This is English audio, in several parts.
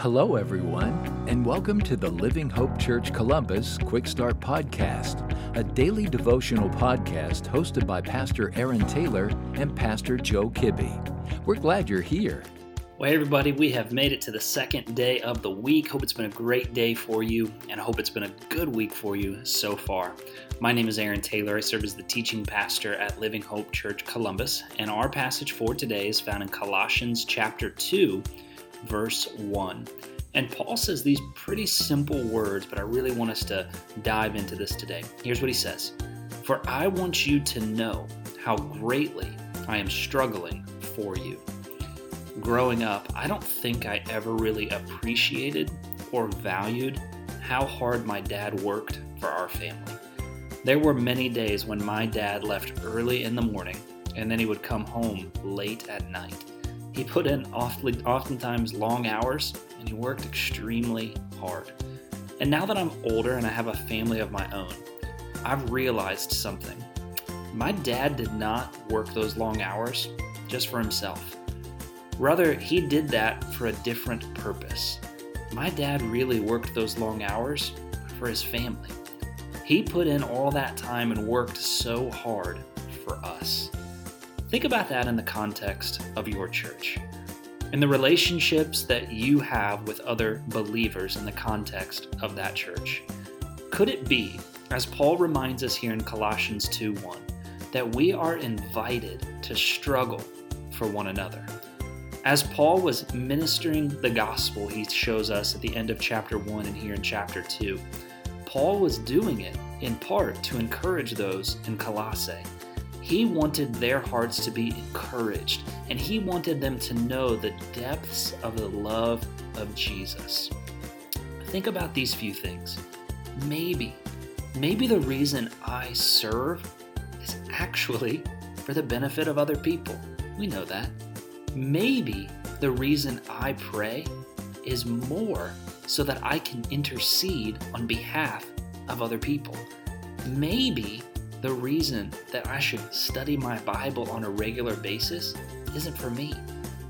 Hello, everyone, and welcome to the Living Hope Church Columbus Quick Start Podcast, a daily devotional podcast hosted by Pastor Aaron Taylor and Pastor Joe Kibbe. We're glad you're here. Well, hey everybody, we have made it to the second day of the week. Hope it's been a great day for you, and I hope it's been a good week for you so far. My name is Aaron Taylor. I serve as the teaching pastor at Living Hope Church Columbus, and our passage for today is found in Colossians chapter 2 verse 1. And Paul says these pretty simple words, but I really want us to dive into this today. Here's what he says For I want you to know how greatly I am struggling for you. Growing up, I don't think I ever really appreciated or valued how hard my dad worked for our family. There were many days when my dad left early in the morning and then he would come home late at night. He put in oftentimes long hours and he worked extremely hard. And now that I'm older and I have a family of my own, I've realized something. My dad did not work those long hours just for himself. Rather, he did that for a different purpose. My dad really worked those long hours for his family. He put in all that time and worked so hard for us. Think about that in the context of your church and the relationships that you have with other believers in the context of that church. Could it be, as Paul reminds us here in Colossians 2 1, that we are invited to struggle for one another? As Paul was ministering the gospel, he shows us at the end of chapter 1 and here in chapter 2, Paul was doing it in part to encourage those in Colossae he wanted their hearts to be encouraged, and he wanted them to know the depths of the love of Jesus. Think about these few things. Maybe, maybe the reason I serve is actually for the benefit of other people. We know that. Maybe the reason I pray is more so that I can intercede on behalf of other people. Maybe the reason that I should study my Bible on a regular basis isn't for me.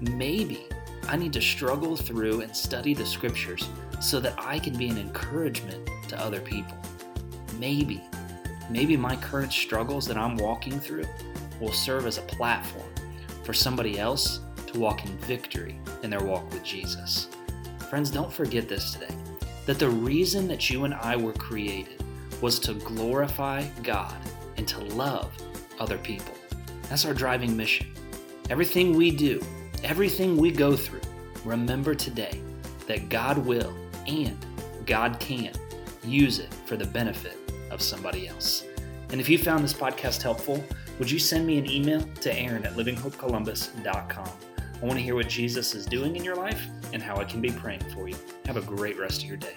Maybe I need to struggle through and study the scriptures so that I can be an encouragement to other people. Maybe, maybe my current struggles that I'm walking through will serve as a platform for somebody else to walk in victory in their walk with Jesus. Friends, don't forget this today that the reason that you and I were created was to glorify God and to love other people. That's our driving mission. Everything we do, everything we go through, remember today that God will and God can use it for the benefit of somebody else. And if you found this podcast helpful, would you send me an email to Aaron at livinghopecolumbus.com? I want to hear what Jesus is doing in your life and how I can be praying for you. Have a great rest of your day.